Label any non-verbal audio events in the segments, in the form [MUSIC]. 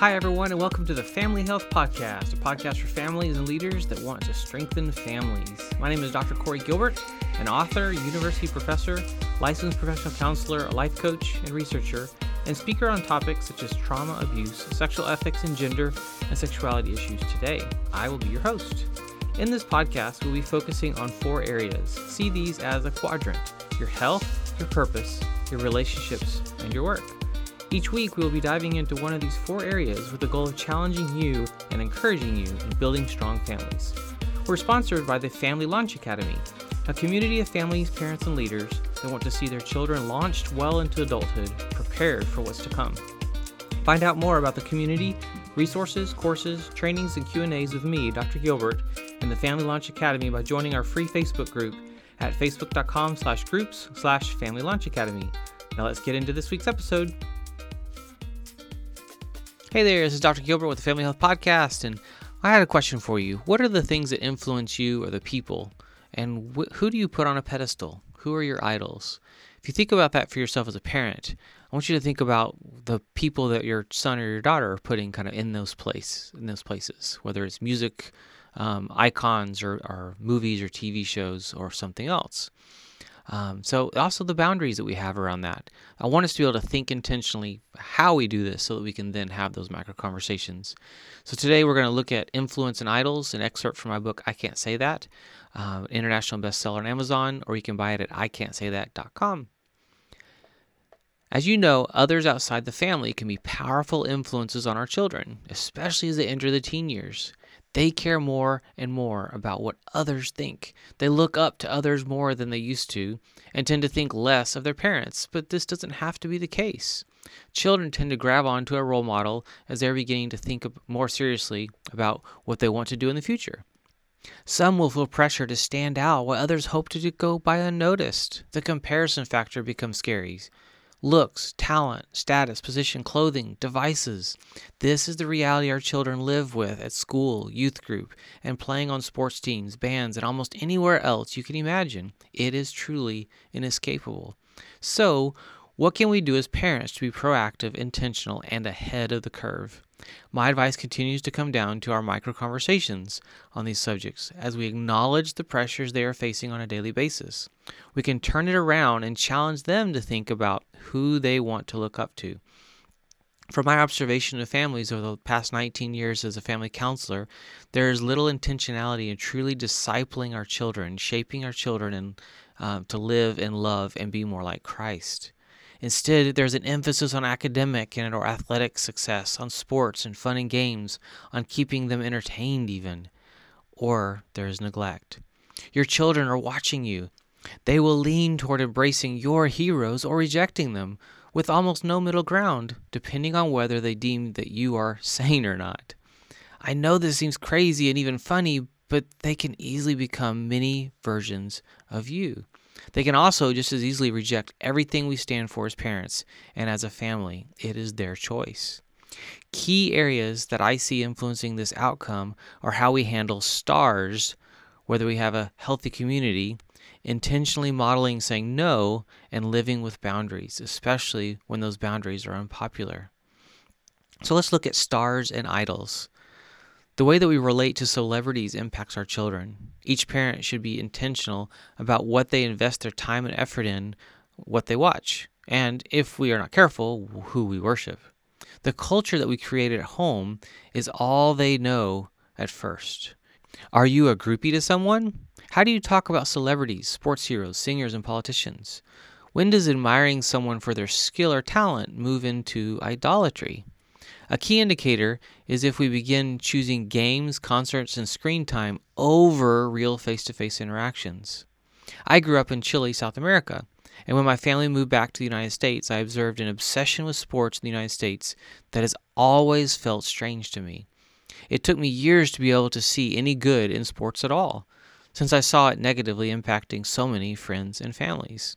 Hi, everyone, and welcome to the Family Health Podcast, a podcast for families and leaders that want to strengthen families. My name is Dr. Corey Gilbert, an author, university professor, licensed professional counselor, a life coach, and researcher, and speaker on topics such as trauma, abuse, sexual ethics, and gender and sexuality issues. Today, I will be your host. In this podcast, we'll be focusing on four areas. See these as a quadrant your health, your purpose, your relationships, and your work. Each week, we will be diving into one of these four areas with the goal of challenging you and encouraging you in building strong families. We're sponsored by the Family Launch Academy, a community of families, parents, and leaders that want to see their children launched well into adulthood, prepared for what's to come. Find out more about the community, resources, courses, trainings, and Q&As with me, Dr. Gilbert, and the Family Launch Academy by joining our free Facebook group at facebook.com slash groups slash Family Launch Academy. Now let's get into this week's episode. Hey there, this is Dr. Gilbert with the Family Health Podcast, and I had a question for you. What are the things that influence you or the people, and wh- who do you put on a pedestal? Who are your idols? If you think about that for yourself as a parent, I want you to think about the people that your son or your daughter are putting kind of in those place in those places, whether it's music um, icons or, or movies or TV shows or something else. Um, so, also the boundaries that we have around that. I want us to be able to think intentionally how we do this so that we can then have those macro conversations. So, today we're going to look at influence and idols, an excerpt from my book, I Can't Say That, uh, international bestseller on Amazon, or you can buy it at ican'tsaythat.com. As you know, others outside the family can be powerful influences on our children, especially as they enter the teen years. They care more and more about what others think. They look up to others more than they used to and tend to think less of their parents, but this doesn't have to be the case. Children tend to grab onto a role model as they're beginning to think more seriously about what they want to do in the future. Some will feel pressure to stand out while others hope to go by unnoticed. The comparison factor becomes scary looks, talent, status, position, clothing, devices. This is the reality our children live with at school, youth group, and playing on sports teams, bands, and almost anywhere else you can imagine. It is truly inescapable. So, what can we do as parents to be proactive, intentional, and ahead of the curve? My advice continues to come down to our micro conversations on these subjects as we acknowledge the pressures they are facing on a daily basis. We can turn it around and challenge them to think about who they want to look up to. From my observation of families over the past 19 years as a family counselor, there is little intentionality in truly discipling our children, shaping our children and uh, to live and love and be more like Christ. Instead, there's an emphasis on academic and or athletic success, on sports and fun and games, on keeping them entertained even. Or there's neglect. Your children are watching you. They will lean toward embracing your heroes or rejecting them, with almost no middle ground, depending on whether they deem that you are [LAUGHS] sane or not. I know this seems crazy and even funny, but they can easily become mini versions of you. They can also just as easily reject everything we stand for as parents and as a family. It is their choice. Key areas that I see influencing this outcome are how we handle stars, whether we have a healthy community, intentionally modeling saying no, and living with boundaries, especially when those boundaries are unpopular. So let's look at stars and idols. The way that we relate to celebrities impacts our children. Each parent should be intentional about what they invest their time and effort in, what they watch, and if we are not careful, who we worship. The culture that we create at home is all they know at first. Are you a groupie to someone? How do you talk about celebrities, sports heroes, singers, and politicians? When does admiring someone for their skill or talent move into idolatry? A key indicator is if we begin choosing games, concerts, and screen time over real face to face interactions. I grew up in Chile, South America, and when my family moved back to the United States, I observed an obsession with sports in the United States that has always felt strange to me. It took me years to be able to see any good in sports at all, since I saw it negatively impacting so many friends and families.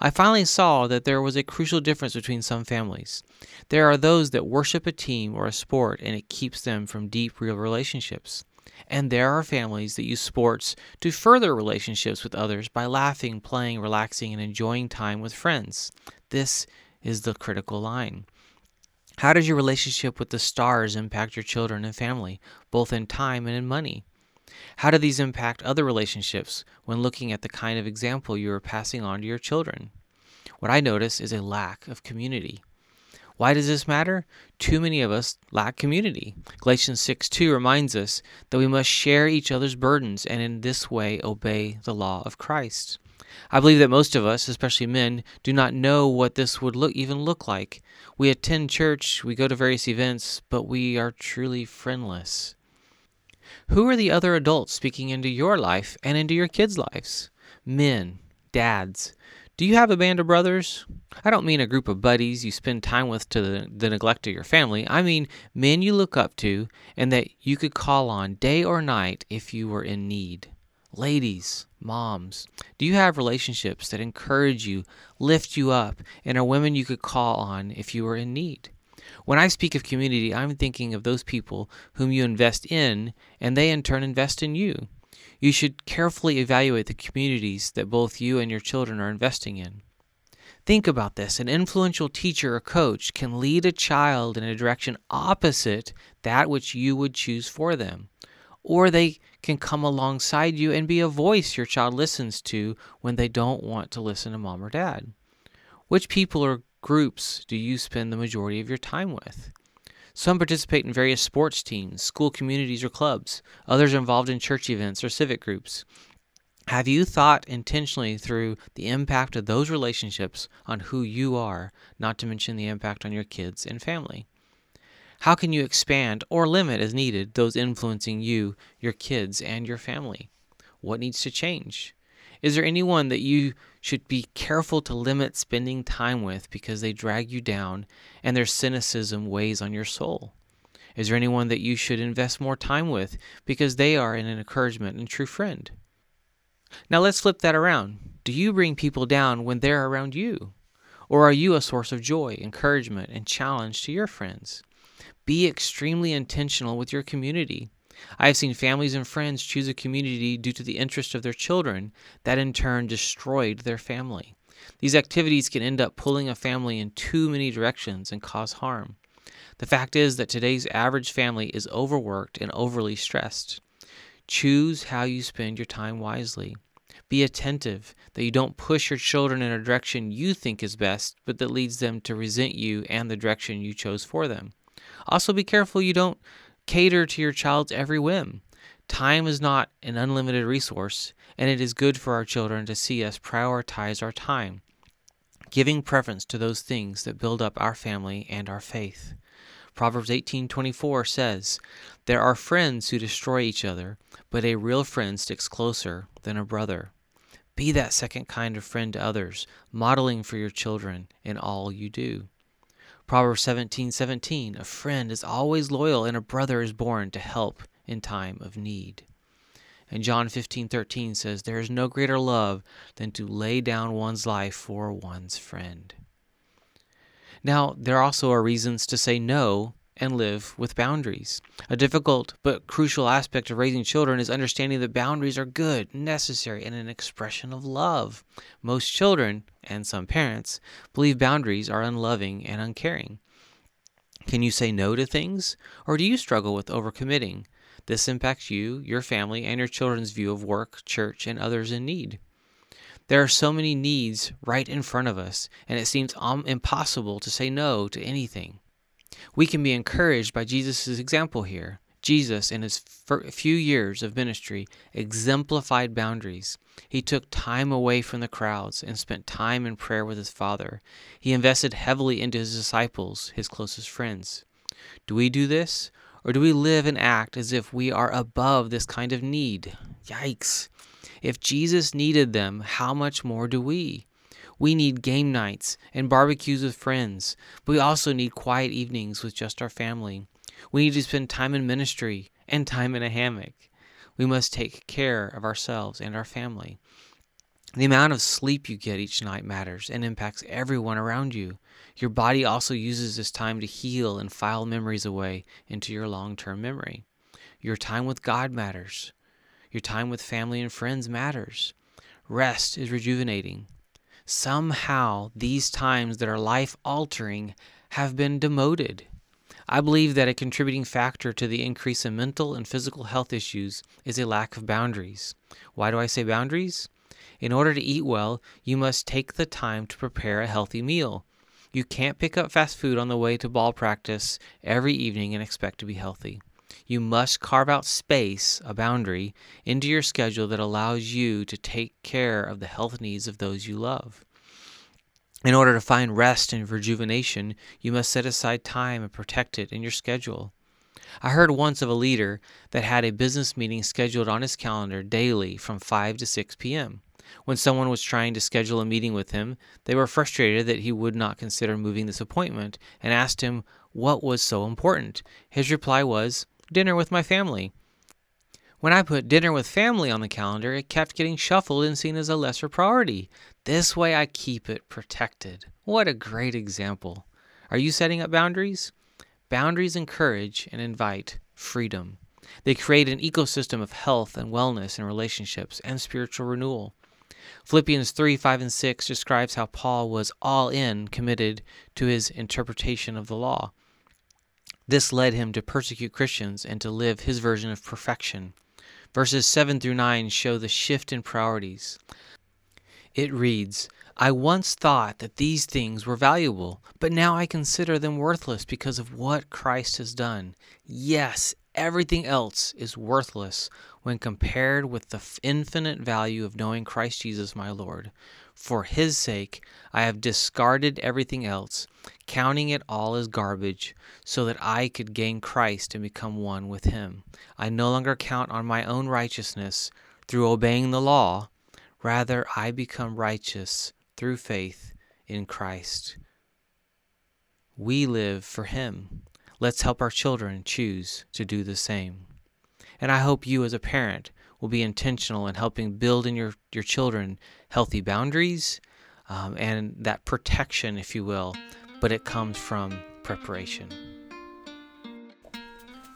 I finally saw that there was a crucial difference between some families. There are those that worship a team or a sport and it keeps them from deep, real relationships. And there are families that use sports to further relationships with others by laughing, playing, relaxing, and enjoying time with friends. This is the critical line. How does your relationship with the stars impact your children and family, both in time and in money? How do these impact other relationships when looking at the kind of example you are passing on to your children? What I notice is a lack of community. Why does this matter? Too many of us lack community. Galatians 6 2 reminds us that we must share each other's burdens and in this way obey the law of Christ. I believe that most of us, especially men, do not know what this would look even look like. We attend church, we go to various events, but we are truly friendless. Who are the other adults speaking into your life and into your kids' lives? Men, dads. Do you have a band of brothers? I don't mean a group of buddies you spend time with to the, the, neglect of your family. I mean men you look up to and that you could call on day or night if you were in need. Ladies, moms, do you have relationships that encourage you, lift you up, and are women you could call on if you were in need? When I speak of community, I'm thinking of those people whom you invest in, and they in turn invest in you. You should carefully evaluate the communities that both you and your children are investing in. Think about this an influential teacher or coach can lead a child in a direction opposite that which you would choose for them or they can come alongside you and be a voice your child listens to when they don't want to listen to mom or dad. Which people or groups do you spend the majority of your time with? Some participate in various sports teams, school communities, or clubs. Others are involved in church events or civic groups. Have you thought intentionally through the impact of those relationships on who you are, not to mention the impact on your kids and family? How can you expand or limit as needed those influencing you, your kids, and your family? What needs to change? Is there anyone that you should be careful to limit spending time with because they drag you down and their cynicism weighs on your soul? Is there anyone that you should invest more time with because they are an encouragement and true friend? Now let's flip that around. Do you bring people down when they're around you? Or are you a source of joy, encouragement, and challenge to your friends? Be extremely intentional with your community. I have seen families and friends choose a community due to the interest of their children that in turn destroyed their family. These activities can end up pulling a family in too many directions and cause harm. The fact is that today's average family is overworked and overly stressed. Choose how you spend your time wisely. Be attentive that you don't push your children in a direction you think is best, but that leads them to resent you and the direction you chose for them. Also, be careful you don't cater to your child's every whim. Time is not an unlimited resource, and it is good for our children to see us prioritize our time, giving preference to those things that build up our family and our faith. Proverbs 18:24 says, "There are friends who destroy each other, but a real friend sticks closer than a brother." Be that second kind of friend to others, modeling for your children in all you do. Proverbs 17 17, a friend is always loyal and a brother is born to help in time of need. And John 15 13 says, There is no greater love than to lay down one's life for one's friend. Now, there also are reasons to say no and live with boundaries. A difficult but crucial aspect of raising children is understanding that boundaries are good, necessary, and an expression of love. Most children, and some parents, believe boundaries are unloving and uncaring. Can you say no to things, or do you struggle with overcommitting? This impacts you, your family, and your children's view of work, church, and others in need. There are so many needs right in front of us, and it seems um, impossible to say no to anything. We can be encouraged by Jesus' example here. Jesus, in his few years of ministry, exemplified boundaries. He took time away from the crowds and spent time in prayer with his Father. He invested heavily into his disciples, his closest friends. Do we do this? Or do we live and act as if we are above this kind of need? Yikes. If Jesus needed them, how much more do we? We need game nights and barbecues with friends, but we also need quiet evenings with just our family. We need to spend time in ministry and time in a hammock. We must take care of ourselves and our family. The amount of sleep you get each night matters and impacts everyone around you. Your body also uses this time to heal and file memories away into your long term memory. Your time with God matters. Your time with family and friends matters. Rest is rejuvenating. Somehow, these times that are life altering have been demoted. I believe that a contributing factor to the increase in mental and physical health issues is a lack of boundaries. Why do I say boundaries? In order to eat well, you must take the time to prepare a healthy meal. You can't pick up fast food on the way to ball practice every evening and expect to be healthy. You must carve out space, a boundary, into your schedule that allows you to take care of the health needs of those you love. In order to find rest and rejuvenation, you must set aside time and protect it in your schedule. I heard once of a leader that had a business meeting scheduled on his calendar daily from 5 to 6 p.m. When someone was trying to schedule a meeting with him, they were frustrated that he would not consider moving this appointment and asked him what was so important. His reply was, Dinner with my family. When I put dinner with family on the calendar, it kept getting shuffled and seen as a lesser priority. This way I keep it protected. What a great example. Are you setting up boundaries? Boundaries encourage and invite freedom. They create an ecosystem of health and wellness in relationships and spiritual renewal. Philippians 3 5 and 6 describes how Paul was all in committed to his interpretation of the law. This led him to persecute Christians and to live his version of perfection. Verses 7 through 9 show the shift in priorities. It reads, I once thought that these things were valuable, but now I consider them worthless because of what Christ has done. Yes, everything else is worthless when compared with the infinite value of knowing Christ Jesus my Lord. For his sake, I have discarded everything else, counting it all as garbage, so that I could gain Christ and become one with him. I no longer count on my own righteousness through obeying the law Rather, I become righteous through faith in Christ. We live for Him. Let's help our children choose to do the same. And I hope you, as a parent, will be intentional in helping build in your, your children healthy boundaries um, and that protection, if you will, but it comes from preparation.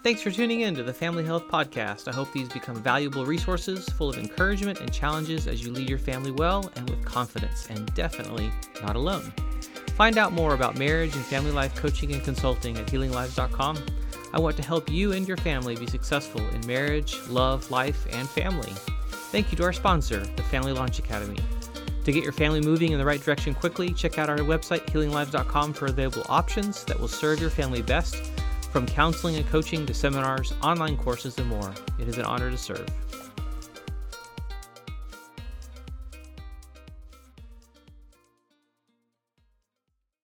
Thanks for tuning in to the Family Health Podcast. I hope these become valuable resources full of encouragement and challenges as you lead your family well and with confidence, and definitely not alone. Find out more about marriage and family life coaching and consulting at healinglives.com. I want to help you and your family be successful in marriage, love, life, and family. Thank you to our sponsor, the Family Launch Academy. To get your family moving in the right direction quickly, check out our website, healinglives.com, for available options that will serve your family best from counseling and coaching to seminars, online courses, and more, it is an honor to serve.